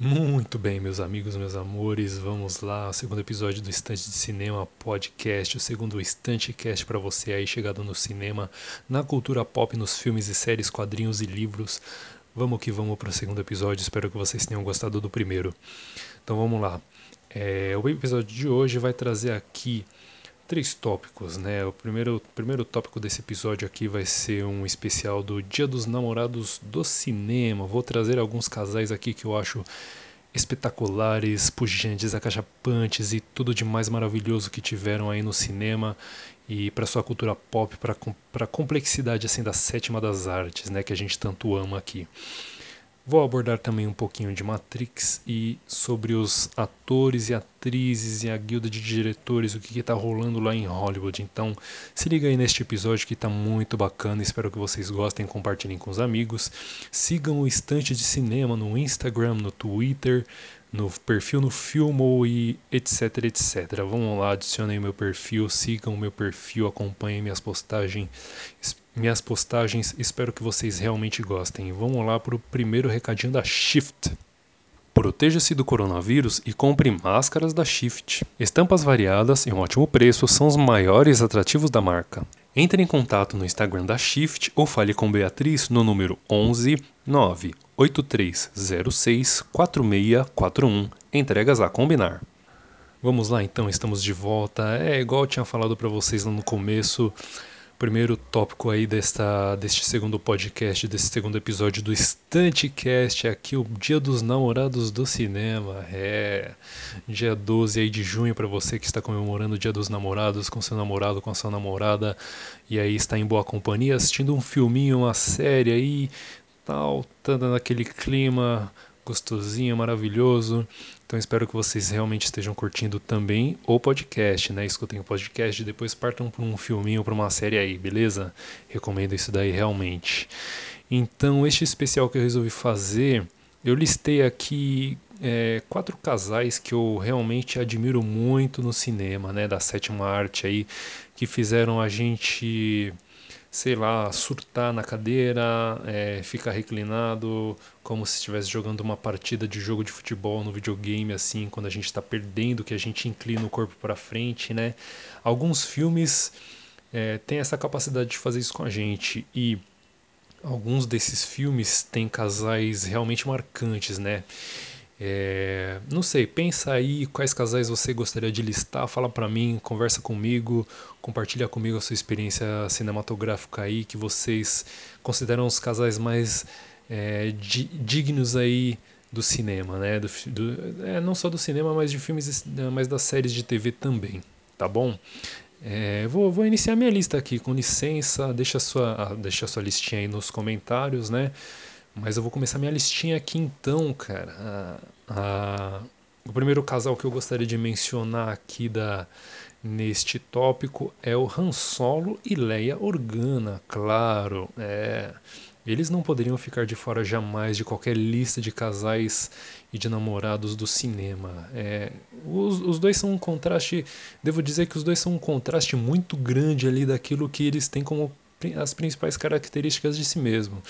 Muito bem, meus amigos, meus amores, vamos lá, o segundo episódio do Estante de Cinema Podcast, o segundo Estante Cast para você aí chegado no cinema, na cultura pop, nos filmes e séries, quadrinhos e livros. Vamos que vamos para o segundo episódio, espero que vocês tenham gostado do primeiro. Então vamos lá. É, o episódio de hoje vai trazer aqui três tópicos, né? O primeiro, primeiro tópico desse episódio aqui vai ser um especial do Dia dos Namorados do cinema. Vou trazer alguns casais aqui que eu acho espetaculares, pujantes, acachapantes e tudo de mais maravilhoso que tiveram aí no cinema e para sua cultura pop, para a complexidade assim da sétima das artes, né, que a gente tanto ama aqui. Vou abordar também um pouquinho de Matrix e sobre os atores e atrizes e a guilda de diretores, o que está rolando lá em Hollywood. Então, se liga aí neste episódio que está muito bacana. Espero que vocês gostem, compartilhem com os amigos. Sigam o Estante de Cinema no Instagram, no Twitter, no perfil no Filmo e etc, etc. Vamos lá, adicionem meu perfil, sigam o meu perfil, acompanhem minhas postagens, minhas postagens. Espero que vocês realmente gostem. Vamos lá para o primeiro recadinho da Shift. Proteja-se do coronavírus e compre máscaras da Shift. Estampas variadas e um ótimo preço são os maiores atrativos da marca. Entre em contato no Instagram da Shift ou fale com Beatriz no número 11 98306 4641. Entregas a combinar. Vamos lá então, estamos de volta. É igual eu tinha falado para vocês lá no começo, primeiro tópico aí desta, deste segundo podcast, desse segundo episódio do Estantecast, aqui o Dia dos Namorados do Cinema. É dia 12 aí de junho para você que está comemorando o Dia dos Namorados com seu namorado, com a sua namorada, e aí está em boa companhia assistindo um filminho, uma série aí, tal, tá naquele clima gostosinho, maravilhoso. Então espero que vocês realmente estejam curtindo também o podcast, né? Escutem o podcast e depois partam para um filminho, para uma série aí, beleza? Recomendo isso daí realmente. Então, este especial que eu resolvi fazer, eu listei aqui é, quatro casais que eu realmente admiro muito no cinema, né? Da sétima arte aí, que fizeram a gente sei lá, surtar na cadeira, é, ficar reclinado, como se estivesse jogando uma partida de jogo de futebol no videogame, assim, quando a gente está perdendo, que a gente inclina o corpo para frente, né? Alguns filmes é, têm essa capacidade de fazer isso com a gente e alguns desses filmes têm casais realmente marcantes, né? É, não sei, pensa aí quais casais você gostaria de listar, fala para mim, conversa comigo, compartilha comigo a sua experiência cinematográfica aí, que vocês consideram os casais mais é, di dignos aí do cinema, né? Do, do, é, não só do cinema, mas de filmes, mas das séries de TV também, tá bom? É, vou, vou iniciar minha lista aqui, com licença, deixa a sua, deixa a sua listinha aí nos comentários, né? Mas eu vou começar minha listinha aqui então, cara. o primeiro casal que eu gostaria de mencionar aqui da, neste tópico é o Han Solo e Leia Organa, claro. É, eles não poderiam ficar de fora jamais de qualquer lista de casais e de namorados do cinema. É, os, os dois são um contraste, devo dizer que os dois são um contraste muito grande ali daquilo que eles têm como as principais características de si mesmo.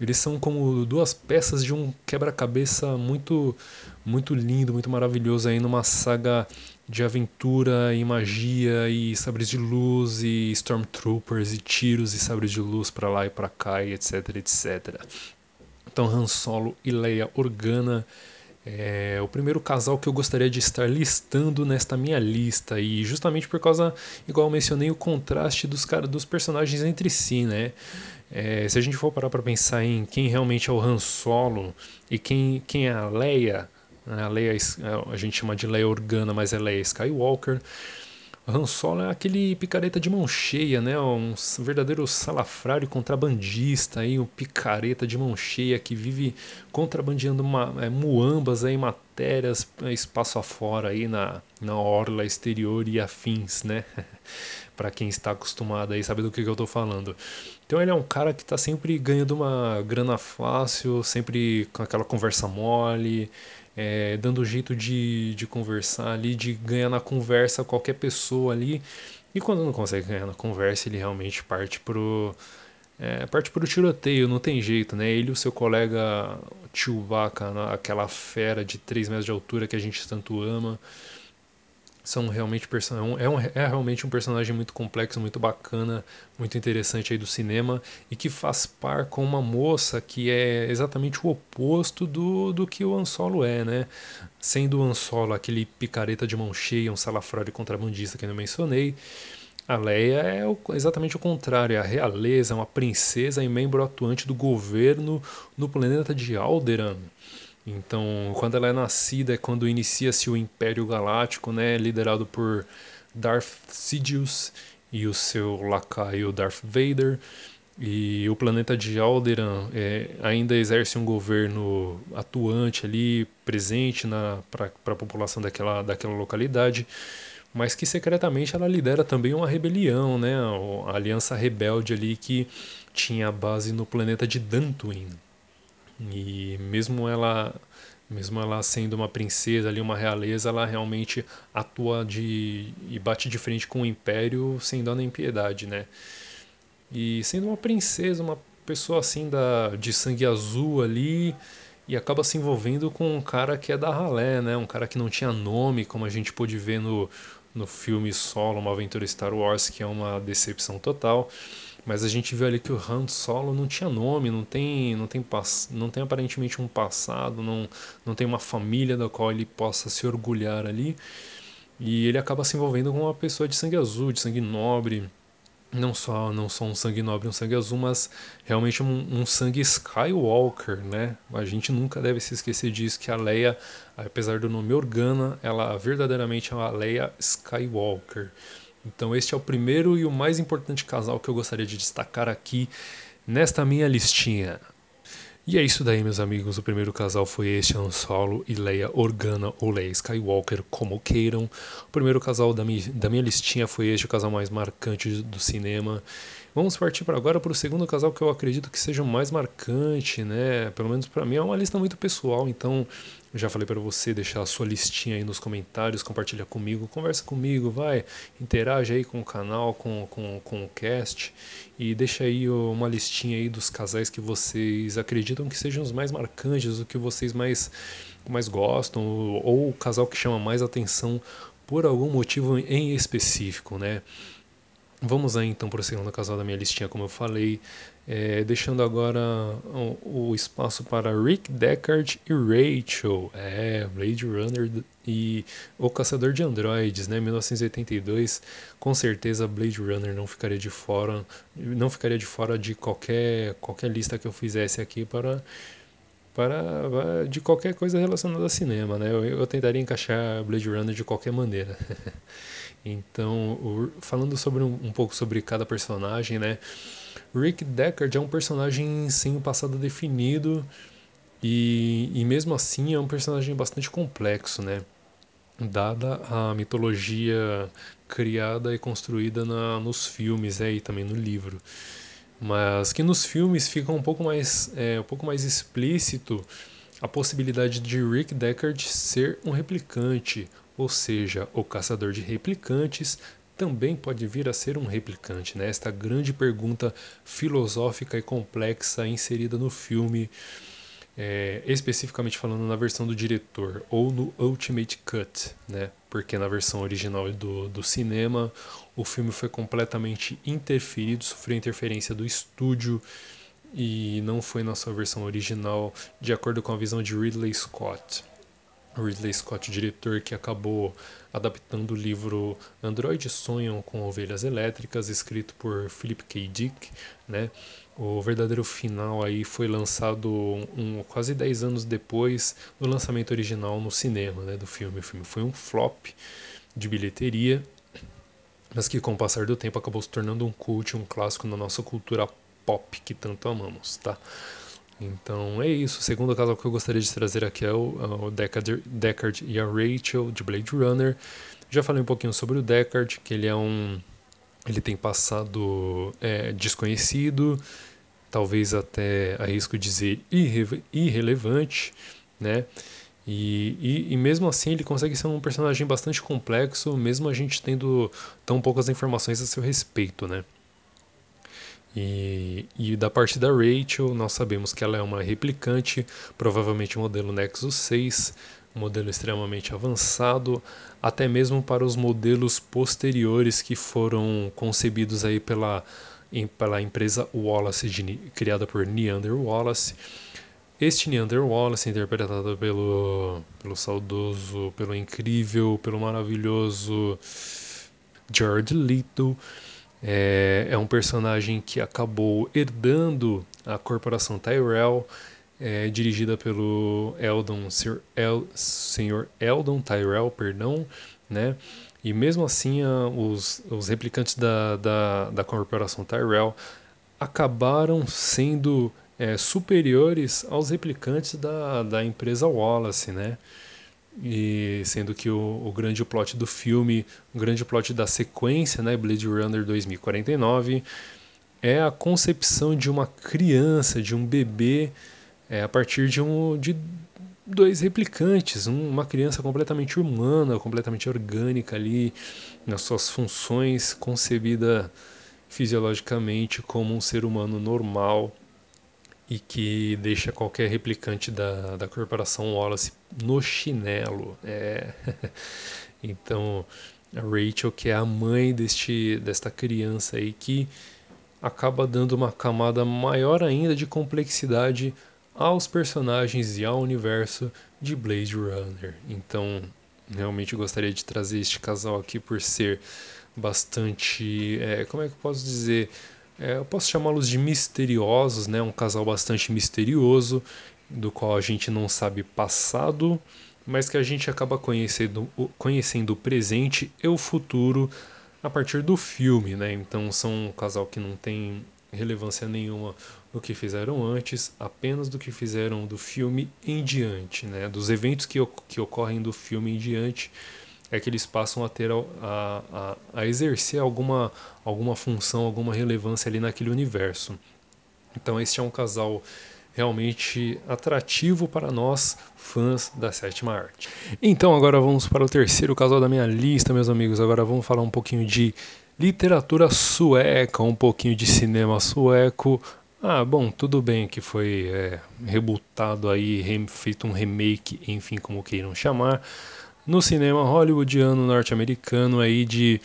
Eles são como duas peças de um quebra-cabeça muito muito lindo, muito maravilhoso aí numa saga de aventura e magia e sabres de luz e stormtroopers e tiros e sabres de luz para lá e para cá e etc, etc. Então Han Solo e Leia Organa é o primeiro casal que eu gostaria de estar listando nesta minha lista e justamente por causa, igual mencionei, o contraste dos cara, dos personagens entre si, né? É, se a gente for parar para pensar em quem realmente é o Han Solo e quem, quem é a Leia, né? a Leia a gente chama de Leia Organa, mas é Leia Skywalker. Han Solo é aquele picareta de mão cheia, né? Um verdadeiro salafrário contrabandista, aí, um picareta de mão cheia que vive contrabandeando uma, é, muambas, aí, matérias é, espaço afora aí na, na orla exterior e afins, né? para quem está acostumado aí sabe do que, que eu estou falando. Então ele é um cara que está sempre ganhando uma grana fácil, sempre com aquela conversa mole, é, dando jeito de, de conversar ali, de ganhar na conversa qualquer pessoa ali. E quando não consegue ganhar na conversa, ele realmente parte pro, é, parte pro tiroteio, não tem jeito, né? Ele e o seu colega Chewbacca, aquela fera de 3 metros de altura que a gente tanto ama, são realmente é, um, é realmente um personagem muito complexo, muito bacana, muito interessante aí do cinema e que faz par com uma moça que é exatamente o oposto do, do que o Ansolo é, né? Sendo o Ansolo aquele picareta de mão cheia, um salafrário contrabandista que eu mencionei, a Leia é o, exatamente o contrário, é a realeza, é uma princesa e membro atuante do governo no planeta de Alderaan. Então, quando ela é nascida é quando inicia-se o Império Galáctico, né, liderado por Darth Sidious e o seu lacaio Darth Vader. E o planeta de Alderaan é, ainda exerce um governo atuante ali, presente para a população daquela, daquela localidade mas que secretamente ela lidera também uma rebelião, né? A aliança rebelde ali que tinha base no planeta de Dantooine. E mesmo ela, mesmo ela sendo uma princesa ali, uma realeza, ela realmente atua de e bate de frente com o império sem dó nem piedade, né? E sendo uma princesa, uma pessoa assim da de sangue azul ali, e acaba se envolvendo com um cara que é da ralé, né? Um cara que não tinha nome, como a gente pôde ver no, no filme Solo, uma aventura Star Wars, que é uma decepção total. Mas a gente viu ali que o Han Solo não tinha nome, não tem, não tem, não tem aparentemente um passado, não, não tem uma família da qual ele possa se orgulhar ali. E ele acaba se envolvendo com uma pessoa de sangue azul, de sangue nobre, não só não só um sangue nobre, um sangue azul, mas realmente um, um, sangue Skywalker, né? A gente nunca deve se esquecer disso que a Leia, apesar do nome Organa, ela verdadeiramente é uma Leia Skywalker. Então este é o primeiro e o mais importante casal que eu gostaria de destacar aqui nesta minha listinha. E é isso daí, meus amigos. O primeiro casal foi este, Han Solo e Leia Organa, ou Leia Skywalker, como queiram. O primeiro casal da minha, da minha listinha foi este, o casal mais marcante do cinema. Vamos partir para agora para o segundo casal que eu acredito que seja o mais marcante, né? Pelo menos para mim é uma lista muito pessoal, então já falei para você deixar a sua listinha aí nos comentários, compartilha comigo, conversa comigo, vai, interage aí com o canal, com, com, com o cast e deixa aí uma listinha aí dos casais que vocês acreditam que sejam os mais marcantes, o que vocês mais, mais gostam, ou o casal que chama mais atenção por algum motivo em específico, né? Vamos aí então para o segundo casal da minha listinha, como eu falei, é, deixando agora o, o, espaço para Rick Deckard e Rachel, é, Blade Runner e O Caçador de Androides, né, 1982. Com certeza Blade Runner não ficaria de fora, não ficaria de fora de qualquer qualquer lista que eu fizesse aqui para para de qualquer coisa relacionada a cinema, né? Eu, eu tentaria encaixar Blade Runner de qualquer maneira. então, o, falando sobre um, um, pouco sobre cada personagem, né? Rick Deckard é um personagem sem um passado definido e, e mesmo assim é um personagem bastante complexo, né? Dada a mitologia criada e construída na, nos filmes é, e também no livro mas que nos filmes fica um pouco mais, é, um pouco mais explícito a possibilidade de Rick Deckard ser um replicante, ou seja, o caçador de replicantes também pode vir a ser um replicante, né? Esta grande pergunta filosófica e complexa inserida no filme, é, especificamente falando na versão do diretor ou no Ultimate Cut, né? Porque na versão original do, do cinema o filme foi completamente interferido, sofreu interferência do estúdio e não foi na sua versão original, de acordo com a visão de Ridley Scott. Ridley Scott, diretor que acabou adaptando o livro Androides Sonham com Ovelhas Elétricas, escrito por Philip K. Dick, né? O verdadeiro final aí foi lançado um, quase 10 anos depois do lançamento original no cinema, né, do filme. O filme foi um flop de bilheteria mas que com o passar do tempo acabou se tornando um cult, um clássico na nossa cultura pop que tanto amamos, tá? Então é isso. O segundo casal que eu gostaria de trazer aqui é o, é o Deckard, Deckard e a Rachel de Blade Runner. Já falei um pouquinho sobre o Deckard, que ele é um. Ele tem passado é, desconhecido, talvez até arrisco dizer irre, irrelevante, né? E, e, e, mesmo assim ele consegue ser um personagem bastante complexo, mesmo a gente tendo tão poucas informações a seu respeito, né? E, e, da parte da Rachel, nós sabemos que ela é uma replicante, provavelmente modelo Nexus 6, um modelo extremamente avançado, até mesmo para os modelos posteriores que foram concebidos aí pela, em, pela empresa Wallace, de, criada por Neander Wallace. Este Neander Wallace, interpretado pelo, pelo saudoso, pelo incrível, pelo maravilhoso Jared Leto, é, é um personagem que acabou herdando a corporação Tyrell, é, dirigida pelo Eldon, Sir El, Sr. Eldon Tyrell, perdão, né? E mesmo assim, a, os, os replicantes da, da, da corporação Tyrell acabaram sendo é, superiores aos replicantes da, da empresa Wallace, né? E sendo que o, o, grande plot do filme, o grande plot da sequência, né, Blade Runner 2049, é a concepção de uma criança, de um bebê, é, a partir de, um, de dois replicantes, um, uma criança completamente humana, completamente orgânica ali, nas suas funções, concebida fisiologicamente como um ser humano normal e que deixa qualquer replicante da, da corporação Wallace no chinelo. É. então, a Rachel, que é a mãe deste, desta criança aí, que acaba dando uma camada maior ainda de complexidade aos personagens e ao universo de Blade Runner. Então, realmente gostaria de trazer este casal aqui por ser bastante. É, como é que eu posso dizer? É, eu posso chamá-los de misteriosos, né? Um casal bastante misterioso, do qual a gente não sabe passado, mas que a gente acaba conhecendo, conhecendo o presente e o futuro a partir do filme, né? Então são um casal que não tem relevância nenhuma do que fizeram antes, apenas do que fizeram do filme em diante, né? Dos eventos que, que ocorrem do filme em diante é que eles passam a ter a, a, a exercer alguma, alguma função, alguma relevância ali naquele universo. Então este é um casal realmente atrativo para nós fãs da sétima arte. Então agora vamos para o terceiro casal da minha lista, meus amigos. Agora vamos falar um pouquinho de literatura sueca, um pouquinho de cinema sueco. Ah, bom, tudo bem que foi é, rebutado aí, feito um remake, enfim, como queiram chamar no cinema hollywoodiano norte-americano aí de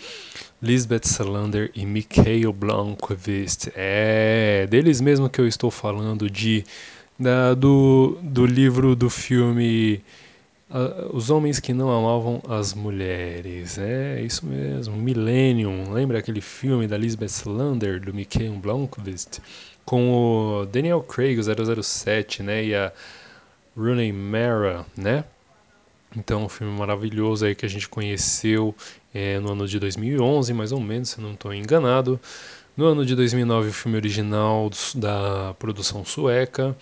Lisbeth Salander e Mikhail Blomkvist. É deles mesmo que eu estou falando de da, do, do livro do filme uh, Os Homens que Não Amavam as Mulheres. É isso mesmo, Millennium. Lembra aquele filme da Lisbeth Salander, do Mikhail Blomkvist? Com o Daniel Craig, o 007, né? E a Rooney Mara, né? Então, um filme maravilhoso aí que a gente conheceu é, no ano de 2011, mais ou menos, se não estou enganado. No ano de 2009, o filme original da produção sueca,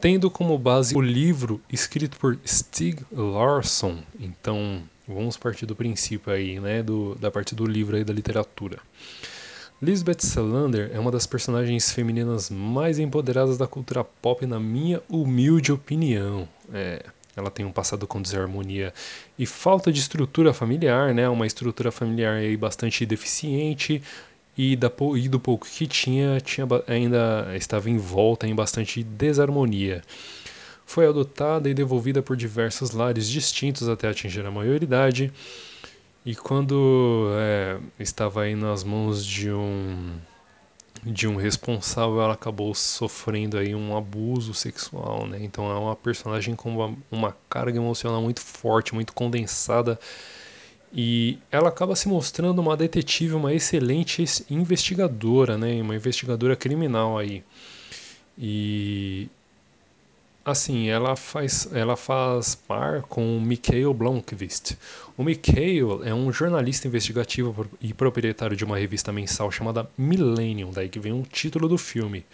tendo como base o livro escrito por Stig Larsson. Então, vamos partir do princípio aí, né, do, da parte do livro aí da literatura. Lisbeth Salander é uma das personagens femininas mais empoderadas da cultura pop, na minha humilde opinião. É, ela tem um passado com desarmonia e falta de estrutura familiar, né? Uma estrutura familiar aí bastante deficiente e, da, e do pouco que tinha, tinha ainda estava envolta em bastante desarmonia. Foi adotada e devolvida por diversos lares distintos até atingir a maioridade. E quando é, estava aí nas mãos de um de um responsável, ela acabou sofrendo aí um abuso sexual, né? Então é uma personagem com uma, uma carga emocional muito forte, muito condensada. E ela acaba se mostrando uma detetive, uma excelente investigadora, né? Uma investigadora criminal aí. E assim, ela faz, ela faz par com o Mikhail Blomkvist. O Mikhail é um jornalista investigativo e proprietário de uma revista mensal chamada Millennium, daí que vem o título do filme.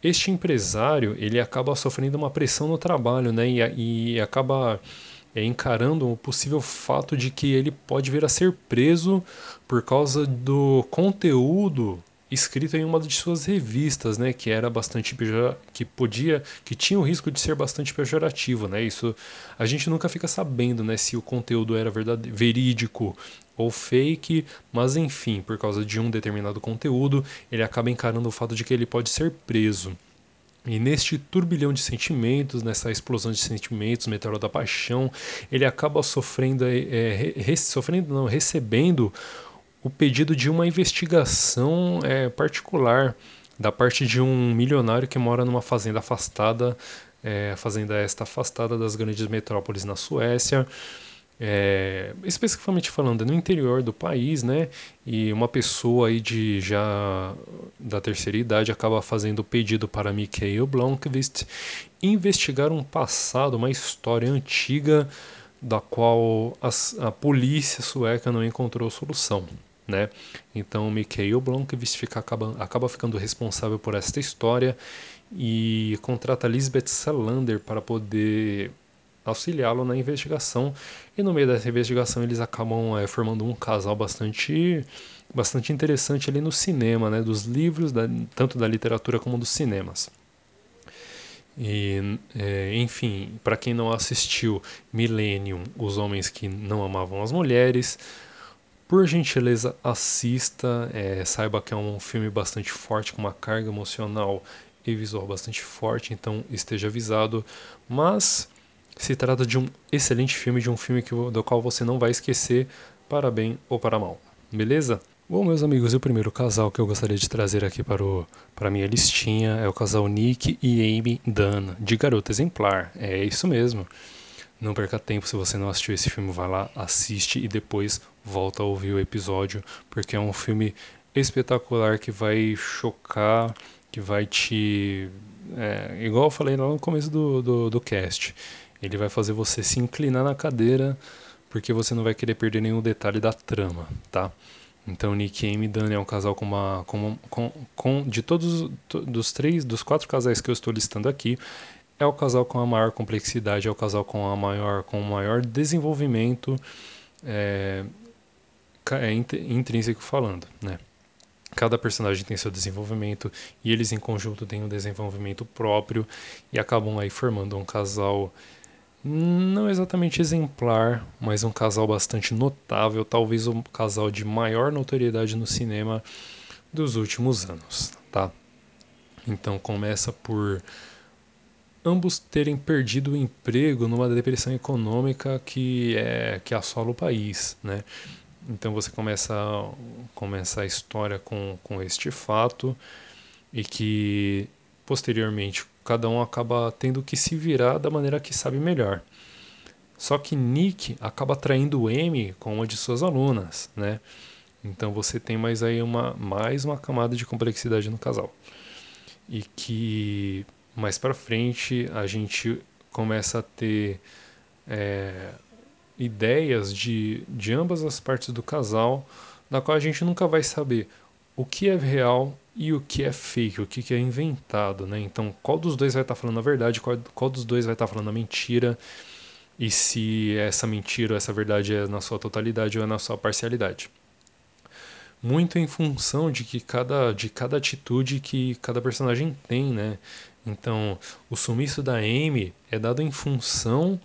Este empresário, ele acaba sofrendo uma pressão no trabalho, né, e, e acaba é, encarando o possível fato de que ele pode vir a ser preso por causa do conteúdo escrito em uma de suas revistas, né, que era bastante que podia, que tinha o risco de ser bastante pejorativo, né? Isso a gente nunca fica sabendo, né, se o conteúdo era verdade, verídico ou fake, mas enfim, por causa de um determinado conteúdo, ele acaba encarando o fato de que ele pode ser preso. E neste turbilhão de sentimentos, nessa explosão de sentimentos, meteoro da paixão, ele acaba sofrendo, é, re, sofrendo não, recebendo o pedido de uma investigação é, particular da parte de um milionário que mora numa fazenda afastada, é, fazenda esta afastada das grandes metrópoles na Suécia, é, especificamente falando no interior do país, né? E uma pessoa aí de já da terceira idade acaba fazendo o pedido para Mikhail Blomqvist investigar um passado, uma história antiga da qual a, a polícia sueca não encontrou solução né? Então Mikhail Blomqvist fica, acaba, acaba ficando responsável por esta história e contrata Lisbeth Salander para poder auxiliá-lo na investigação e no meio dessa investigação eles acabam é, formando um casal bastante bastante interessante ali no cinema, né? Dos livros, da, tanto da literatura como dos cinemas. E, é, enfim, para quem não assistiu Millennium, Os Homens que Não Amavam as Mulheres, por gentileza, assista. É, saiba que é um filme bastante forte, com uma carga emocional e visual bastante forte, então esteja avisado. Mas se trata de um excelente filme, de um filme que, do qual você não vai esquecer, para bem ou para mal. Beleza? Bom, meus amigos, o primeiro casal que eu gostaria de trazer aqui para, o, para a minha listinha é o casal Nick e Amy Dunn, de Garota Exemplar. É isso mesmo. Não perca tempo, se você não assistiu esse filme, vai lá, assiste e depois volta a ouvir o episódio, porque é um filme espetacular que vai chocar, que vai te. É, igual eu falei lá no começo do, do, do cast, ele vai fazer você se inclinar na cadeira, porque você não vai querer perder nenhum detalhe da trama, tá? Então Nick e Amy Dunn é um casal com uma com, com, com de todos dos três dos quatro casais que eu estou listando aqui é o casal com a maior complexidade é o casal com a maior com o maior desenvolvimento é, é intrínseco falando, né? Cada personagem tem seu desenvolvimento e eles em conjunto têm um desenvolvimento próprio e acabam aí formando um casal não exatamente exemplar, mas um casal bastante notável, talvez o casal de maior notoriedade no cinema dos últimos anos, tá? Então começa por ambos terem perdido o emprego numa depressão econômica que é que assola o país, né? Então você começa, começa a história com, com este fato e que posteriormente cada um acaba tendo que se virar da maneira que sabe melhor. Só que Nick acaba traindo M com uma de suas alunas, né? Então você tem mais aí uma mais uma camada de complexidade no casal. E que mais para frente a gente começa a ter é, ideias de, de ambas as partes do casal, na qual a gente nunca vai saber o que é real e o que é fake, o que, que é inventado, né? Então, qual dos dois vai estar tá falando a verdade, qual, qual dos dois vai estar tá falando a mentira, e se essa mentira ou essa verdade é na sua totalidade ou é na sua parcialidade. Muito em função de que cada, de cada atitude que cada personagem tem, né? Então, o sumiço da Amy é dado em função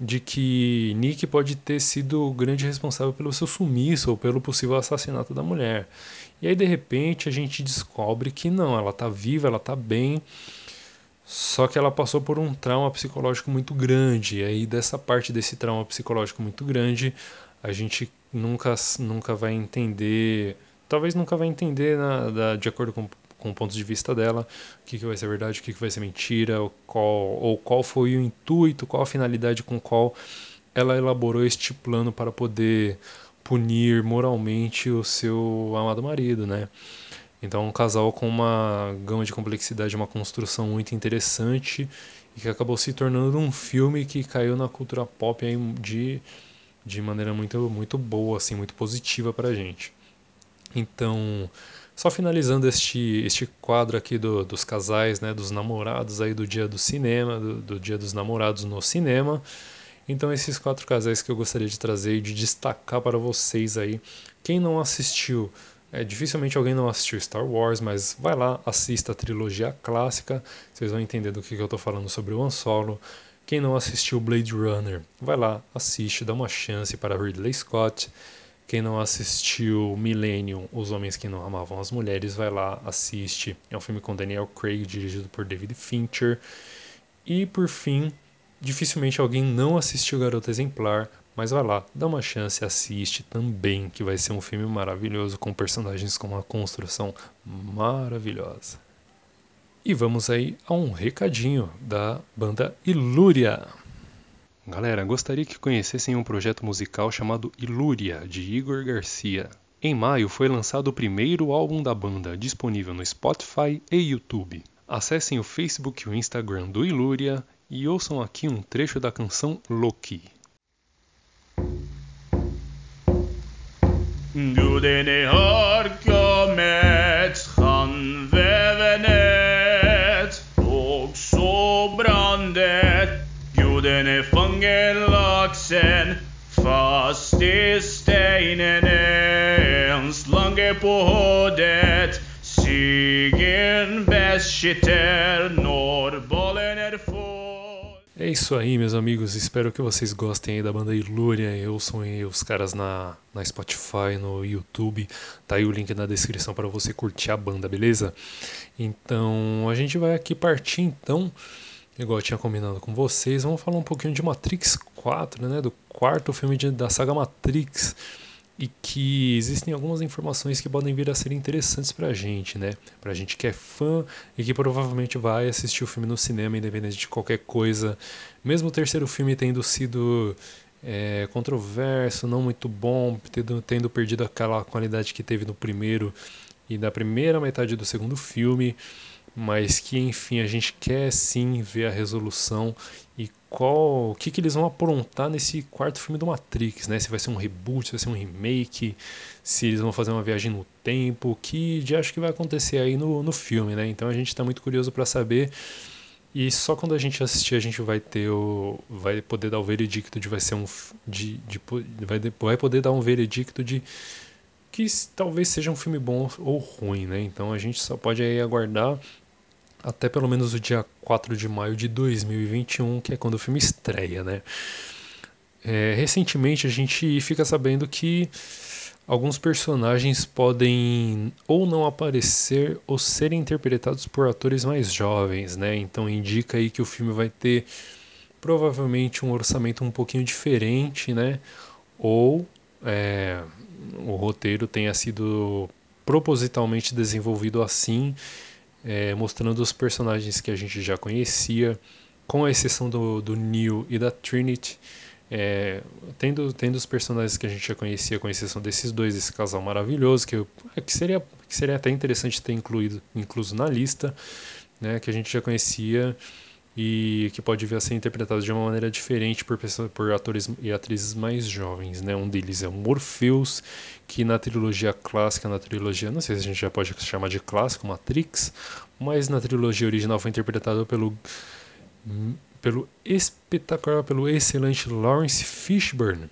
de que Nick pode ter sido o grande responsável pelo seu sumiço ou pelo possível assassinato da mulher. E aí de repente a gente descobre que não, ela está viva, ela está bem, só que ela passou por um trauma psicológico muito grande. E aí dessa parte desse trauma psicológico muito grande, a gente nunca nunca vai entender, talvez nunca vai entender na, da, de acordo com com o ponto de vista dela, o que, que vai ser verdade, o que, que vai ser mentira, ou qual, ou qual foi o intuito, qual a finalidade com qual ela elaborou este plano para poder punir moralmente o seu amado marido, né? Então, um casal com uma gama de complexidade, uma construção muito interessante e que acabou se tornando um filme que caiu na cultura pop de, de maneira muito, muito boa, assim, muito positiva para a gente. Então, só finalizando este, este quadro aqui do, dos casais, né, dos namorados aí do dia do cinema, do, do dia dos namorados no cinema. Então esses quatro casais que eu gostaria de trazer e de destacar para vocês aí. Quem não assistiu, É, dificilmente alguém não assistiu Star Wars, mas vai lá, assista a trilogia clássica, vocês vão entender do que, que eu estou falando sobre o Han Solo. Quem não assistiu Blade Runner, vai lá, assiste, dá uma chance para Ridley Scott. Quem não assistiu Millennium, Os Homens que Não Amavam as Mulheres, vai lá, assiste. É um filme com Daniel Craig, dirigido por David Fincher. E por fim, dificilmente alguém não assistiu Garota Exemplar, mas vai lá, dá uma chance, assiste também, que vai ser um filme maravilhoso com personagens com uma construção maravilhosa. E vamos aí a um recadinho da banda Ilúria. Galera, gostaria que conhecessem um projeto musical chamado Ilúria, de Igor Garcia. Em maio foi lançado o primeiro álbum da banda, disponível no Spotify e YouTube. Acessem o Facebook e o Instagram do Ilúria e ouçam aqui um trecho da canção Loki. Har är full É isso aí, meus amigos. Espero que vocês gostem aí da banda Ilúria. Ouçam aí os caras na, na Spotify, no YouTube. Tá aí o link na descrição para você curtir a banda, beleza? Então, a gente vai aqui partir então igual eu tinha combinado com vocês, vamos falar um pouquinho de Matrix 4, né, do quarto filme de, da saga Matrix, e que existem algumas informações que podem vir a ser interessantes pra gente, né? Pra gente que é fã e que provavelmente vai assistir o filme no cinema, independente de qualquer coisa. Mesmo o terceiro filme tendo sido é, controverso, não muito bom, tendo, tendo perdido aquela qualidade que teve no primeiro e da primeira metade do segundo filme mas que enfim a gente quer sim ver a resolução e qual o que, que eles vão aprontar nesse quarto filme do Matrix, né? Se vai ser um reboot, se vai ser um remake, se eles vão fazer uma viagem no tempo, o que já acho que vai acontecer aí no, no filme, né? Então a gente está muito curioso para saber e só quando a gente assistir a gente vai ter o vai poder dar o veredicto de vai ser um de, de vai, vai poder dar um veredicto de que talvez seja um filme bom ou ruim, né? Então a gente só pode aí aguardar até pelo menos o dia 4 de maio de 2021, que é quando o filme estreia, né? É, recentemente a gente fica sabendo que alguns personagens podem ou não aparecer ou serem interpretados por atores mais jovens, né? Então indica aí que o filme vai ter provavelmente um orçamento um pouquinho diferente, né? Ou é, o roteiro tenha sido propositalmente desenvolvido assim é, mostrando os personagens que a gente já conhecia, com a exceção do, do Neo e da Trinity, é, tendo, tendo os personagens que a gente já conhecia, com exceção desses dois, esse casal maravilhoso, que, é, que, seria, que seria até interessante ter incluído incluso na lista, né, que a gente já conhecia e que pode vir a ser interpretado de uma maneira diferente por, por atores e atrizes mais jovens. Né? Um deles é o Morpheus, que na trilogia clássica, na trilogia, não sei se a gente já pode chamar de clássico, Matrix, mas na trilogia original foi interpretado pelo, pelo espetacular, pelo excelente Lawrence Fishburne.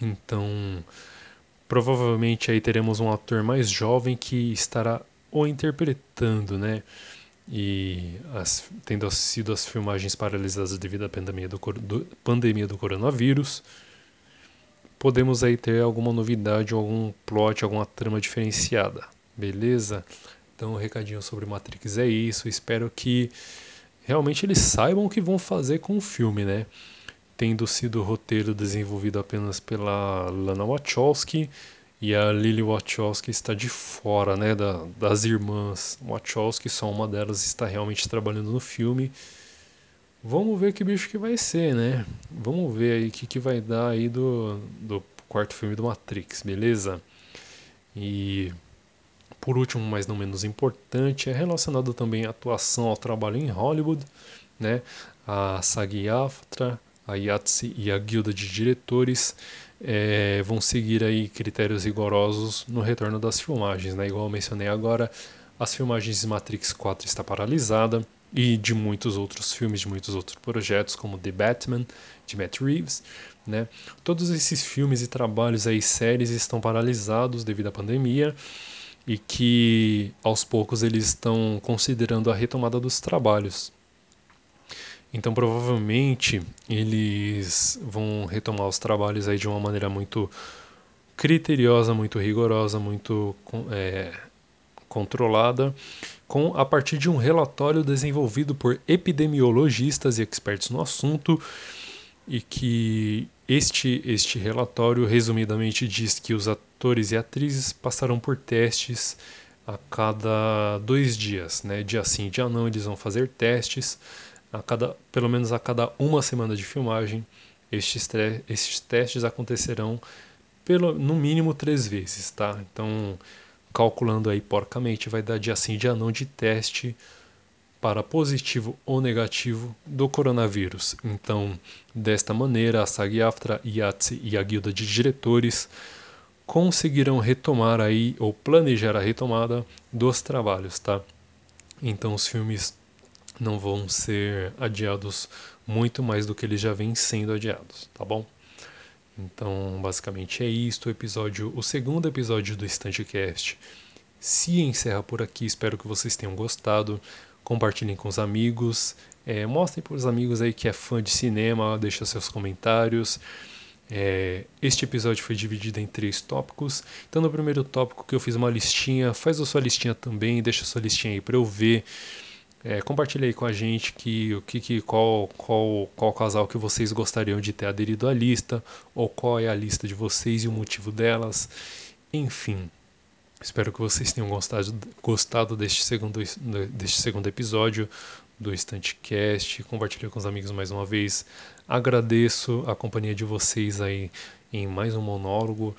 Então, provavelmente aí teremos um ator mais jovem que estará o interpretando, né? E as, tendo sido as filmagens paralisadas devido à pandemia do, do, pandemia do coronavírus, podemos aí ter alguma novidade, algum plot, alguma trama diferenciada, beleza? Então o recadinho sobre Matrix é isso, espero que realmente eles saibam o que vão fazer com o filme, né? Tendo sido o roteiro desenvolvido apenas pela Lana Wachowski, e a Lily Wachowski está de fora né, da, das irmãs Wachowski, só uma delas está realmente trabalhando no filme. Vamos ver que bicho que vai ser, né? Vamos ver aí o que, que vai dar aí do, do quarto filme do Matrix, beleza? E por último, mas não menos importante, é relacionado também à atuação ao trabalho em Hollywood, né? A SAG-AFTRA, a IATSE e a Guilda de Diretores é, vão seguir aí critérios rigorosos no retorno das filmagens. Né? Igual eu mencionei agora, as filmagens de Matrix 4 está paralisada, e de muitos outros filmes, de muitos outros projetos, como The Batman, de Matt Reeves. Né? Todos esses filmes e trabalhos aí, séries, estão paralisados devido à pandemia e que aos poucos eles estão considerando a retomada dos trabalhos. Então provavelmente eles vão retomar os trabalhos aí de uma maneira muito criteriosa, muito rigorosa, muito é, controlada, com a partir de um relatório desenvolvido por epidemiologistas e expertos no assunto e que este, este relatório resumidamente diz que os atores e atrizes passarão por testes a cada dois dias, né? Dia sim, dia não, eles vão fazer testes a cada, pelo menos a cada uma semana de filmagem. Estes, estes testes acontecerão pelo, no mínimo três vezes, tá? Então, calculando aí porcamente, vai dar dia sim, dia não de teste para positivo ou negativo do coronavírus. Então, desta maneira, a SAG-AFTRA, IATSE e a Guilda de Diretores conseguirão retomar aí ou planejar a retomada dos trabalhos, tá? Então, os filmes não vão ser adiados muito mais do que eles já vêm sendo adiados, tá bom? Então, basicamente é isto, o episódio, o segundo episódio do Estantecast se encerra por aqui. Espero que vocês tenham gostado compartilhem com os amigos, é, mostrem para os amigos aí que é fã de cinema, deixa seus comentários. É, este episódio foi dividido em três tópicos. Então, no primeiro tópico que eu fiz uma listinha, faz a sua listinha também, deixa a sua listinha aí para eu ver. É, compartilhe aí com a gente que, o que, que, qual, qual, qual casal que vocês gostariam de ter aderido à lista, ou qual é a lista de vocês e o motivo delas. Enfim, Espero que vocês tenham gostado, gostado deste, segundo, deste segundo episódio do Estantecast. Compartilhe com os amigos mais uma vez. Agradeço a companhia de vocês aí em mais um monólogo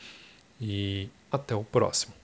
e até o próximo.